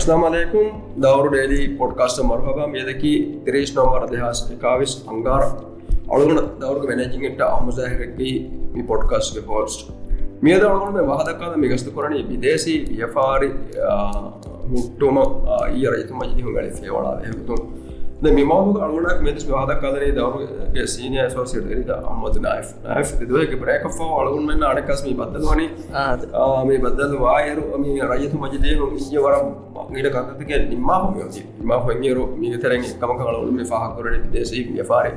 अस्सलाम वालेकुम the power daily podcast मरहबा मेदकी तिरेश number अध्यास इकाविस अंगार अळुगण दावर मैनेजिंग इट्टा अहमद जाहिर की मी पॉडकास्ट के होस्ट මියද අනුගුණ මේ වහදක්කාද මේ ගස්තු කරන්නේ විදේශී ව්‍යාපාරි මුට්ටුම ඊර ඉතුම ජීහු ගලි ෆේවලා එහෙතුම් මිමහු අනුගුණක් මෙතිස් වහදක්කාදනේ දවරුගේ senior associate එරිද Ahmed knife knife ඉදුවේක break of අනුගුණ මෙන්න අනකස් මේ බද්දලවනි මේ බද්දල වායරු මේ රජතු මජදේ ඉය වරම් ඊට කතතික නිම්මා හොමයෝති මා හොන්ගේරු මීග තරැ කමකලුම පහක්කරට දේශීගේ පාරේ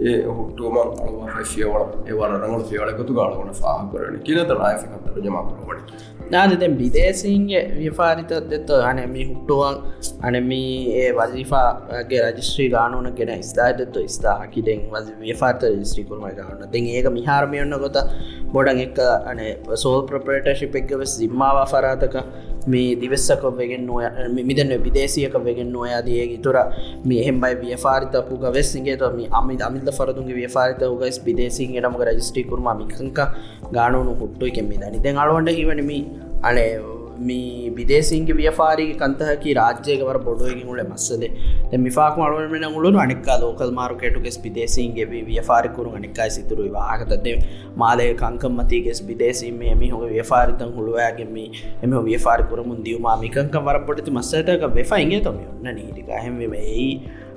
ඒ හුටුවමන් අලවා ශයවල ඒවර රඟල සේවලකතු ගලවන සාහකරන කියනත නායකතර ජමකරවට නාදත විදේසින්ගේ ව්‍යපාරිත දෙත අනෙම හුට්ටුවන් අනෙම ඒ වසිීාගේ රජිස්ත්‍රී ගානුවන ගෙන ස්ථායිතත්ව ස්ථාහකිටෙන් වස ව්‍යපාර්ත ජිස්ත්‍රීකුරම ගන්න දෙ ඒක මිහාරමයන්න ගොත බොඩන් එක අනේ සෝල් ප්‍රපේට ශිපෙක්ගව සිම්මාව පරාතක මේ දිවස්සක වගෙන් නොය මිදන විදේශයක වගෙන් නොයාදයේ ඉතුර මේ හෙම්බයි ව්‍යපාරිත පුග වෙස්සිගේ තම අමි අමිද පරතුන්ගේ ව්‍යපාරිත ගස් විදේසින් එනම රජස්ටි කරම මිකංක ගානුණු හුට්ටු එකෙම දනි දැන් අලුවන්ට හිවනම අනේ ಮೀ විදේසින්ගේ ව්‍යාපාරී කන්තහකි රාජ්‍යයකවර බොඩුවකින් උල මස්සද මිෆාක් මළුවමෙන උළුණු අනික්කා ලෝකල් මාරුකෙටුගෙස් විදේසින්ගේ ව්‍යාපාරිකුරු අනික්කායි සිතුරු වාහකතද මාලය කංකම්මතිගෙස් විදේසින් මේ මිහො ව්‍යාපාරිතන් හුළුවෑගෙම එම ව්‍යාපාරිකුරමුන් දියුමා මිකංක වරපොටති මස්සතක වෙෆයින්ගේ තොම ඔන්න නීටික හැම ඒ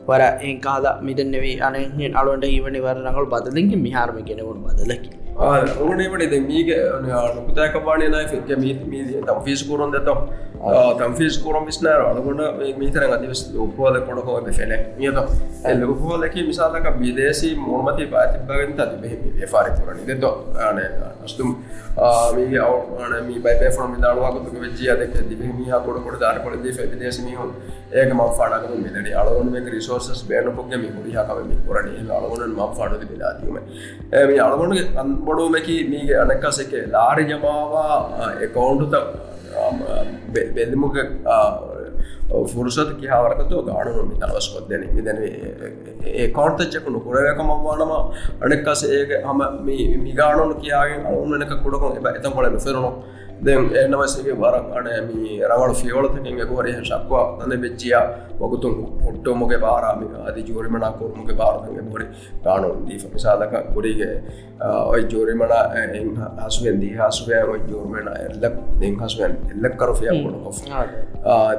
වර ඒකාද මිදන්නවී අනෙන් අලුවට ඊවනි වර නඟල් බදලින්ගේ මිහාරම කෙනවුණු බදලකි. ರೋಗಣೆ ಮೀಗೆ ನೊಕ್ಕತಾಯಕವಾಣಿ ನಾಯಿ ಮೀ ಮೀದಿ ತಂಫೀಸ್ಕೂರಂ ದತ್ತಂ ತಂಫೀಸ್ಕೂರಂ ವಿಸ್ನಾರ ಅನುಗುಣ ಮೀತನ ಗತಿ ಉಪವಾದ ಕೊಡಕ ಹೋಗಿ ಫೆಲೆ ಮೀಯತ ಎಲ್ಲಿ ಉಪವಾದಕ್ಕೆ ಮಿಸಾಲಕ ವಿದೇಶಿ ಮೂರ್ಮತಿ ಬಾತಿಬ್ಬಾಗಿಂತ ಅದು ಬೇಹಿ ಮೀ ವ್ಯಾಪಾರಿ ಪೂರಣಿ ದೆದ್ದೋ ಆಣೆ ಅಷ್ಟು ಮೀಗೆ ಆಣೆ ಮೀ ಬೈ ಬೈ ಫೋನ್ ಮಿದಾಳು ಹಾಕುತ್ತಕ್ಕೆ ವೆಜ್ಜಿ ಅದಕ್ಕೆ ದಿವಿ ಮೀ ಹಾಕೊಡು ಕೊಡು ದಾರಿ ಕೊಡಿದ್ದಿ ವಿದೇಶಿ ಮೀ ಹೊನ್ ಏಕ ಮಾಫಾಡಾಗದು ಮೀದಡಿ ಅಳಗೊಂಡು ಬೇಕು ರಿಸೋರ್ಸಸ್ ಬೇಡ ಪುಗ್ಗೆ ಮೀ ಹುಡಿ ಹಾಕವೆ ಮೀ ಪೂರಣಿ ಇಲ್ಲ ಅಳಗೊಂಡು ಮಾಫಾಡೋದು ಬಿಲಾದಿಯುಮೆ ಮೀ ಅಳಗೊಂಡು බොඩුමැකි මීගේ අනක්කසක ලාරි ජමාවා එකවුන්ටුත බෙදමුක ෆුරසත් කියහාවරකතු ගාඩුනු මිතලවස්කොත්දන මිදැන ඒ කෝර්තච්චකුණු කුරවකමවානම අනෙක්කස ඒක හම මිගානුන් කියයාගෙන් අනුනක කුඩකු එබ එතකොලන ෆෙරුණු දැන් එනවසගේ වරක් අන මේ රවල ෆියෝලතකින් ගොර ශක්වා තන වෙච්චිය වගතුන් ඔට්ටෝ මොගේ බාරාමි අධි ජෝරිමනා කොරුමගේ බාරතගේ ගොරි ගානු දී මිසාදක ගොරිගේ ඔයි ජෝරිමන හසුවෙන් දී හසුවය ඔයි ජෝර්මන එල්ලක් දෙන් හසුවෙන් එල්ලක් කරු ෆිය කොඩ කො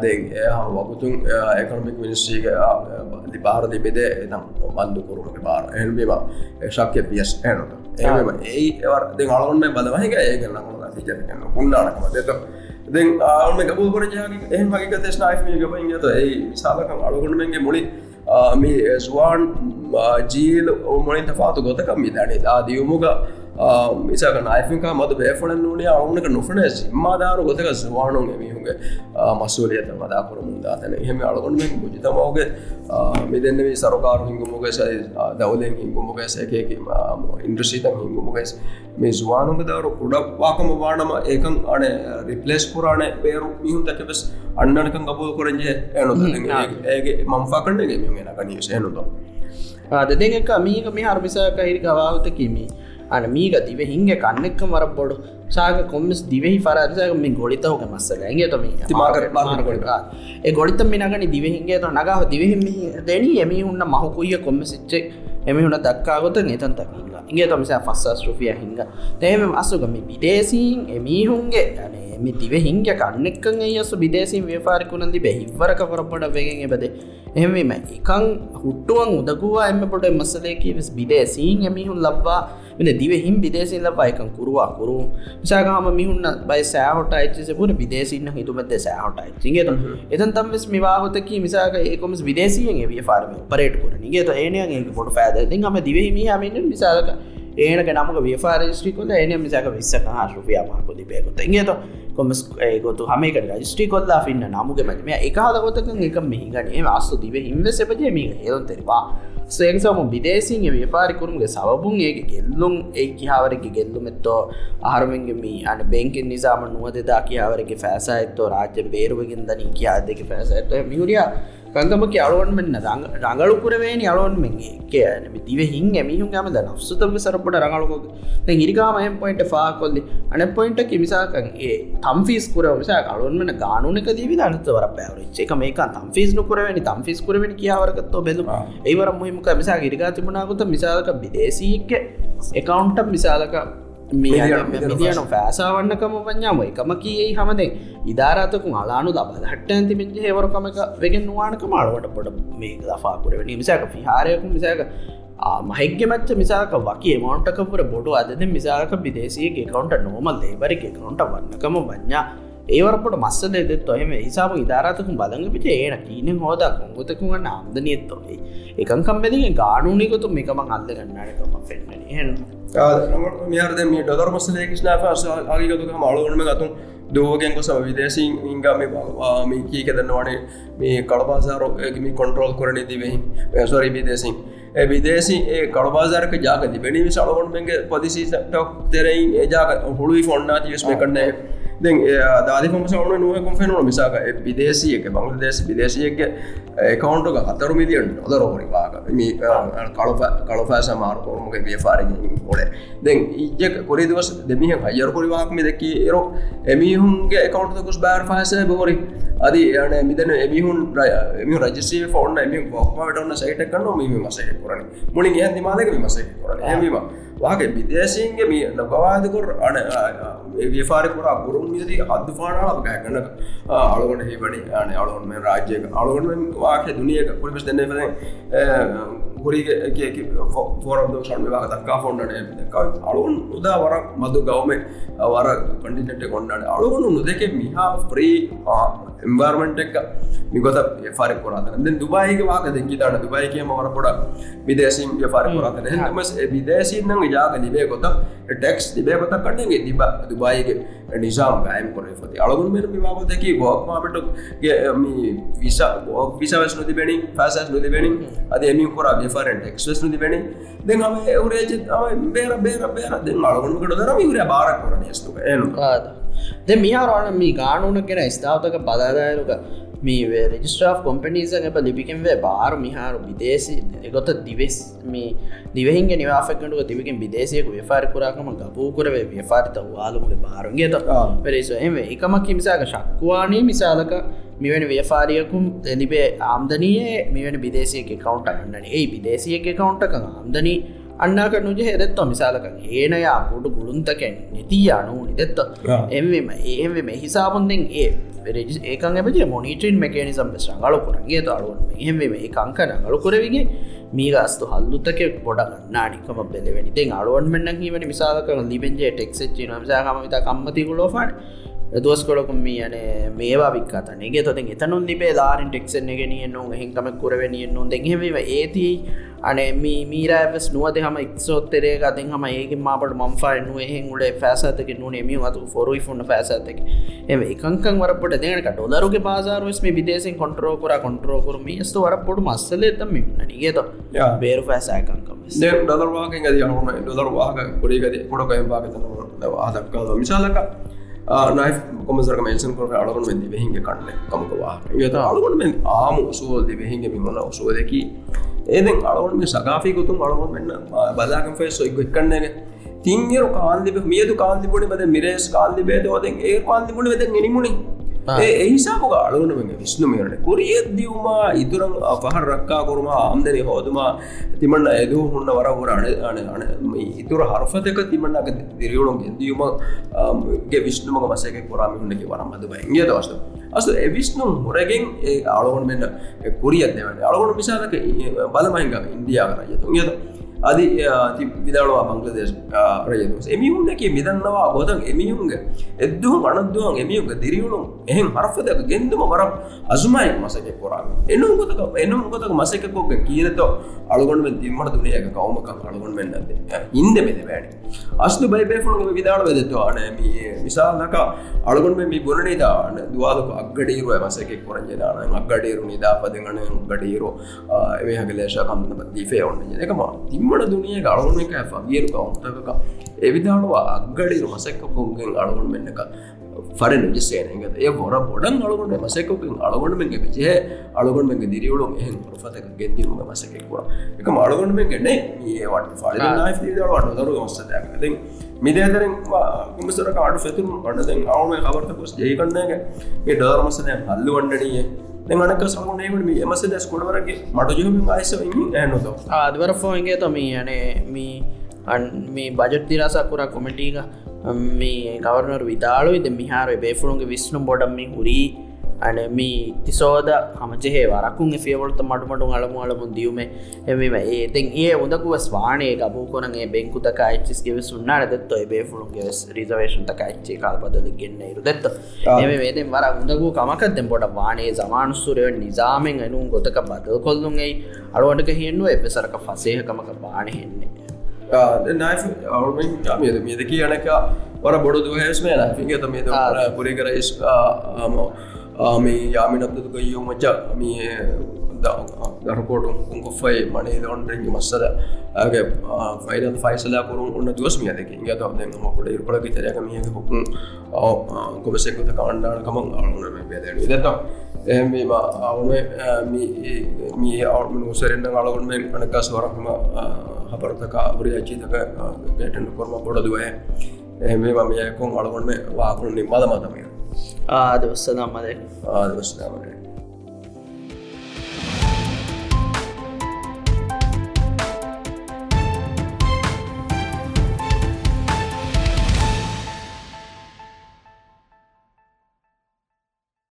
දෙන් එහ වගතුන් එකනමික් මිනිස්සීගේ බාර දෙබෙද එනම් බන්දු කොරුමගේ බාර. එල්බේවා ශක්්‍ය පියස් එනොත ඒ ඒ දෙ අලොන්න බලවහික ඒගන්න ජන උන්නානකම දෙත දෙන් ආම ගබූ කරජයාගේ එහම මගේ තෙස්නායිමය ගබයින් යත ඒ විසාලකම් අලුගුණුමගේ මුලි මේ ස්වාන් ජීල් ඕමලින්ට පාතු ගොතකම් මිදනේ ආදියමුග මිසක නයික මද බේෆන නේ අවුනක නොෆන සිම්මාධාර ගොතක ස්වානුන් මිහුගේ මස්සූලියත මදාපුර මුදාතන එහෙම අලගොන් ජිතමෝගේ මෙදන්න සරකාර හිංගුමුගස දවලෙන් හිංගුමුගස එකක ඉන්ද්‍රශීතන් හිංගුමුගස් මේ ස්වානුග දවරු කුඩක්වාකම වානම ඒකන් අන රිපලේස් පුරාණ පේරු මිහුන් තකබස් අන්නනකන් ගබූ කොරජය ඇනු ඒගේ මම්ෆාකන්නගේ මෙ ගනියස එනුද දෙදක මීක මේ අර්මිසාක හිරි ගවාවත කිමී අන මීග දිව හිංග කන්නෙක්ක මර බොඩු සාක කොම්මස් දිවෙහි පරාසක මේ ගොඩිතවක මස්සල. ඇගේ තම ඒ ගොඩිත මිනගනි දිවහින්ගේ ත නගාව දිවහිම දැනී. එමි උන්න මහකුය කොම්ම සිච්චෙක් එමිහුණ දක්කාගොත නිතන්තකිල්ල ඉගේ. තමසා පස්සස් රුපිය හිංග තේම අසුගම විදේසීන් එමිහුන්ගේ අනේ එමි දිව හිංග කන්නෙක්කන් ඒයසු විදේසින් ව්‍යපාරිකුණන්දි බෙහිවරක කරපොට වගෙන් එබදේ. එහෙමම එකං හුට්ටුවන් උදකුවා එම පොට මස්සලයකි වෙස් විදේසීන් එමිහුන් ලබ්වා වෙන දිව හිම් විදේසින් ලබා එකන් kuruවා kuරු මිසාගහම මිහුන්න බයි සෑහොට අයිචස පුර විදේසින්න හිතුමද සෑහොට යිගේ එතන් තම්වෙස් මිවාහොතකි මිසාක ඒකොමස් විදේසියෙන් එවිය ෆාර්ම පරේට පුර නිගේත ඒනයගේ පොට පැද ති හම දිවෙහිම හමන්න මිසාලක ඒනක නමක ව්‍යාරස්ට්‍රිකොල එන මිසක විස්සක ශුපියමහකො දිපයකොත ගෙත කොමස් ගොතු හමක ජස්ට්‍රි කොල්ලා ින්න නමුග මැම එකහදකොතක එක මිහිගනේ අස්සු දිව හිම්ව සපජය මිහ හෙදොන්තෙරවා සේක්සම විදේසින් ව්‍යාරිකුරුන්ගේ සවබුන් ඒ ගෙල්ලුම් ඒ කියාවරගේ ගෙල්ලුමෙත්තෝ අහරමෙන්ගේ අන බැංකින් නිසාම නුවදදා කියාවරගේ ෆෑසඇත්තෝ රාජ්‍ය බේරුවගෙන් දනී කියා දෙක ෆෑසඇත්ත මියුරිය ගංගමක අලුවන් මෙන්න රඟලු පුරවේනි අලුවන් මෙගේ කියන දිව හින් ඇමිහුන් ගමද නස්සතම සරපට රඟලුකො ඉරිකාමයම් පොයින්ට ෆා කොල්ලි. අන පොයින්ට කිමිසාකන්ගේ තම්ෆිස් කරව මිසා අලුවන්මන ගානුනක දීවි අනතවර පැවරච් එක මේක තම්ෆිස් නොකරවනි තම්ෆිස් කරවෙන කියාවරකත්තෝ බෙදු ඒවර මුහිමක මිසා ඉරිකා තිබුණනාකුත මිසාලක විදේශීක එකකවුන්ට මිසාලක මිදියන ෑසාවන්නකම පඥාම එකම කියයි හමදේ ඉදාරතකු අලානු දබ හට ඇති මෙජ හෙවරකමක වෙගෙන් වානක මාළුවට පොට මේ නිමිසාක පිහාරයකු මිසාක මහික්ග මච්ච මිසාක වගේ මෝන්ටකපුර බොඩු අද මිසාක විදේශයේ කවුන්ට නෝමල් ලේබරි කවුන්ට වන්නකම බඥා ඒවරපට මස්සද දෙත් ඔහෙම හිසාම ඉදාරතකු බලඟ පිට ඒන කීන හෝද කොංගොතකුගන්න අම්දනියත්තොයි එකකම්බෙදි ගානුනිකොතු මේකම අල්ද ගන්නටකම පෙන්න්න හෙන් මියරද මේ ඩොදර මස්සලේ කිස්නාාව ආගතුක මලුවනම ගතුන් දෝගෙන්කො සම විදේසින් ඉංගම මේ කීකදන්නවානේ මේ කඩබාසාරෝගමි කොන්ට්‍රෝල් කරන දිවෙහි පැසොරි විදේසින් විදේසි ඒ කඩබාසාරක ජාගති වැඩි සලවන්ගේ පදිසිට තෙරයින් ඒජාග හොළුයි ෆොන්නා තිවස්ම කරන්නේ දැන් දාදිකම සවන නුවකම් ෆෙනුව මිසාක විදේසියක බංලදේශ විදේශයක කවන්ටක හතරු මිලියන් ොදරෝරි වාග කලපා සමාරකෝමක ව්‍යපාරග ොඩ දැන් ඉජ කොරි දවස් දෙමිහ අයර කොරිවාක්ම දෙකි එරෝ එමිහුන්ගේ කවන්ටකුස් බෑර් පාස බොරි. අද යන මිදන එමිහුන් එමි රජසේ ෆෝන් එමි ොක්මටන්න සයිට කන්න මිම මසය කරන මුලින් ඇති මාලක මසය කරන ඇමීම වාගේ විදේශීන්ගේ මිය නොකවාදකොර අන ව්‍යපාරකුර පුරුන් දී අද පානාල ගෑගන්න අලුවන හිබනි අන අලුවන් මේ රාජ්‍යක අලුවන් වාගේ දුනියක පුරිමස් දෙන්න ගුරිගේ ෆෝරම් දෝෂන් විවාග දක්කා ෆොන්ඩට අලුවන් උදා වර මදු ගවම. වර කඩිනට කොන්නට අලුවනු නොදක මිහා ෆ්‍රී එම්වර්මෙන්ට් එක මිගොත ෆරි කොරතන දුබයික වාක දෙකි දන්න දුබයි කියම වර පොඩ විදේසින් ෆරි කොරතන හමස් විදේසින්න ජාග දිබේ කොත ටෙක්ස් දිබේ කොත කටගේ දිබ දුබයිගේ නිසාම් ගෑම් කොර ති අලගුන් මෙ විවාග දෙකි බෝක්මාට විස බෝක් විසවස් නොතිබෙන පසස් නොතිබෙන අද එමි කොර ෆරෙන් ටෙක්ස් නොතිබෙන. දෙ හම එවරේජ බේර බේර බේර. දෙ අලගුන්කට දරම ඉවර බාර කොරන ස්තුක එනු. ද මිහාරන මේ ගානුන කෙන ස්ථාවතක බදාදායරුක මේ රෙජිස්ටා් කොම්පනීසග ලිපිකෙන්වේ බාර මිහාරු විදේශි එගොත දිවෙස් මේ දිවහින් නිවාෆකටුව තිවිකින් විදේශයක ව්‍යපාර කරාකම ගපූ කරවේ ව්‍යපාරිත වාලුමගේ බාරුන්ගේත පෙරේස එම එකමක් මිසාක ශක්වානී මිසාලක මෙවැනි ව්‍යපාරියකුම් එලිබේ ආම්දනයේ මෙවැනි විදේශයක කවුන්ට ගන්නන. ඒ විදේශයක කවුන්ටක ආම්දනී අන්නාක නුජ හෙදෙත්ව මිසාලක ඒනයා පුඩු ගුළුන්තකැන් නිතිය අනු නිදෙත්ත එම ඒම හිසාබොන්දෙන් ඒ ඒකන් එබ මොනිටන් මකනිසම් රඟලු කරගේ අලුවන් එහෙම මේ කංකන ගලු කරවිගේ මීගස්තු හල්ලුතක පොඩ නානිකම බෙලවෙනි දෙ අලුවන් මෙන්න හිවන මිසාලක ලිබෙන්ජේ ටෙක්සච් නමසාහමත කම්මතිකුලෝෆාට දෝස්කොලකුම් යන මේවා වික්කතන ගේ තොත එතනුන් ලිබේ ලාරින් ටෙක්සන ගෙනිය නු හිකම කරවනිය නු දෙහෙම ඒති අන මීරෑවස් නුවද හම එක්සෝත්තරේ ගතින් හම ඒක මාට මම්ෆා නුව එහෙන් උඩේ ෆෑසතක නුනේ මිය අතු ොරුයි ෆුන්න ෆෑසතක එම එකංකන් වරපට දෙනක ඩොලරුගේ බාරස් මේ විදේසින් කොටරෝ කර කොටරෝ කර. ස්තු වරපොඩු මස්සල එතම නගේත බේරු ෆෑසෑකංකම ඩොලර්වාගෙන් ද ඩොලර්වාග කොඩිගද කොඩකය භාගතන ආදක්කාද මිශාලක නයි කොමසරක මේසන් කොට අලුන් වෙදි වෙහිගේ කන්න කමකවා යත අලුන් මෙ ආම සුවල්ද වෙහිගේ මිමන සුවදකි ඒදෙන් අලුන් මේ සගාෆී ගුතුන් අලුන් මෙන්න බලාකම් ෆේස් එක් එක්කන්නේගේ තිංගරු කාන්දිබ මියදු කාන්දිබුණි බද මිරේස් කාන්දිබේදෝදෙන් ඒ කාන්දිබුණ වෙද නිමුණි ඒහිසාපක අලුවනම විශ්නුමයට කොරියත් දියුමා ඉතුරම් පහර රක්කා කොරුම ආම්දරය හෝතුමා තිමන්න ඇදූ හුන්න වරහුර අන අන ඉතුර හරෆතක තිමන්නක දිරියුණු ගෙදියුමගේ විශ්නුමක මසයක කොරාම හුන්නක වරම් අද බයිගේ දවස්ත අස විශ්නු හොරගෙන් ඒ අලුවන් මෙන්න කොරියත් දෙවන අලුවන මිසාලක බලමහිංග ඉන්දියාව රජතු යද අද විදානවා බංගලදේශ රජදස එමිහුන්නක මිදන්නවා ගොදන් එමිහුන්ග. එද්දුහම් අනද්දුවන් එමියුන්ග දිරියුණු එහෙන් හරෆදක ගෙන්දුම වරම් අසුමයි මසක කොරා එනු ගොතක එනු ගොතක මසකකොක්ග කියීරත අලුගොන්ම තිීමට දුනියක කවමක අලුගොන් වෙන්නද ඉන්ද මෙද වැඩි අස්තු බයිබේෆුණු විදාල වෙදත්වාන විසාලක අලුගොන් මේ බොරනේ දාන දවාදක අක්ගඩීරුව මසක කොරජදාන අක්ගඩීරු නිදාපදගන ගඩීරු ඒහගලේශ කම්න්න දීෆේ ඔන්න එකම තිම කුමට දුනිය අලුවන එක ෆගියරු කවුන්තක එවිදාඩුව අගඩි මසැක්ක පුන්ගෙන් අලුවුන් මෙන්නක ර ජසේනග ඒ ොර ොඩන් අලුගට මසකකින් අලගොඩමගේ පිචේ අලගොඩමග දිරියවලු හ. ොරතක ගැදීම මසකෙක්වා එක අලගොඩම ගෙනෙ ඒවට ට දරු ඔස්ස දැකති මිදේදරෙන් මසර කාඩු සතුරු පඩදෙන් අවුම කවරතකුස් ජයකන්නේගේ ඒ ඩර්මසනය හල්ලු වන්නඩියේ ෆෙතුරු අන්නදෙන් අවුම කවර්ත කොස් ජයකන්නේගේ මේ ඩර් මසනය හල්ලු වන්නඩනිය අනක සමුණේකට එමස දැස් කොඩවරගේ මට ජුම අයිස ඇනොත අදවර ෆෝන්ගේ තොම යනේ මී මේ බජට් දිරාසකුර කොමටීක මේ ගවරනර විදාලුයිද මිහාර බේෆුරුන්ගේ අනමී ඉතිසෝද හමජේ වරක්කුන් ෆියවලත මටමටු අලමු අලමුන් දියුම. එමම ඒතින් ඒ උදකුව ස්වානය ගබූකොනගේ බෙංකුතක ච්චිස්ගේ සුන්නාර දෙත්ව එබේ ෆුළුන්ගේ රිසවේෂන්තක ච්චේ කාල්පදල ගන්න ඉරු දෙත්ත. එම වේදෙන් වර උදකූ කමකත්තෙන් පොට වානේ සමානුස්සුරය නිසාමෙන් එනුම් ගොතක බදල් කොල්ලුන්ගේ අලුවටක හෙන්නුව එපෙසරක පසේහකමක පානහෙන්නේ මියදක අනක වර බොඩු දුහස්මේ ිගත මේ පුරේ කරයිස් මේ යාමිනත්තුක යෝ මච මේ දරකෝටු උකොෆයි මනේ දොන්ඩරි මස්සද ඇගේ ෆයිඩ ෆයිසලා කරුන් ඔන්න දුවස්මිය දෙක. ගත ද මකොට ඉරපල විතරයක මියක හොකුන් කොබසෙකුත කාණ්ඩානකම අනුන බේදන දත එම අවුන මේ අවුම සරෙන්න්න අලගුන්ෙන් අනකස් වරහම හපරතක උරි අචීතක ගැටන කොරම බොඩදුවය එම මේකොන් අලගොන්ම වාකුණු නිම්බද මතමය آه دوست السلام علیکم. آه دوست السلام علیکم.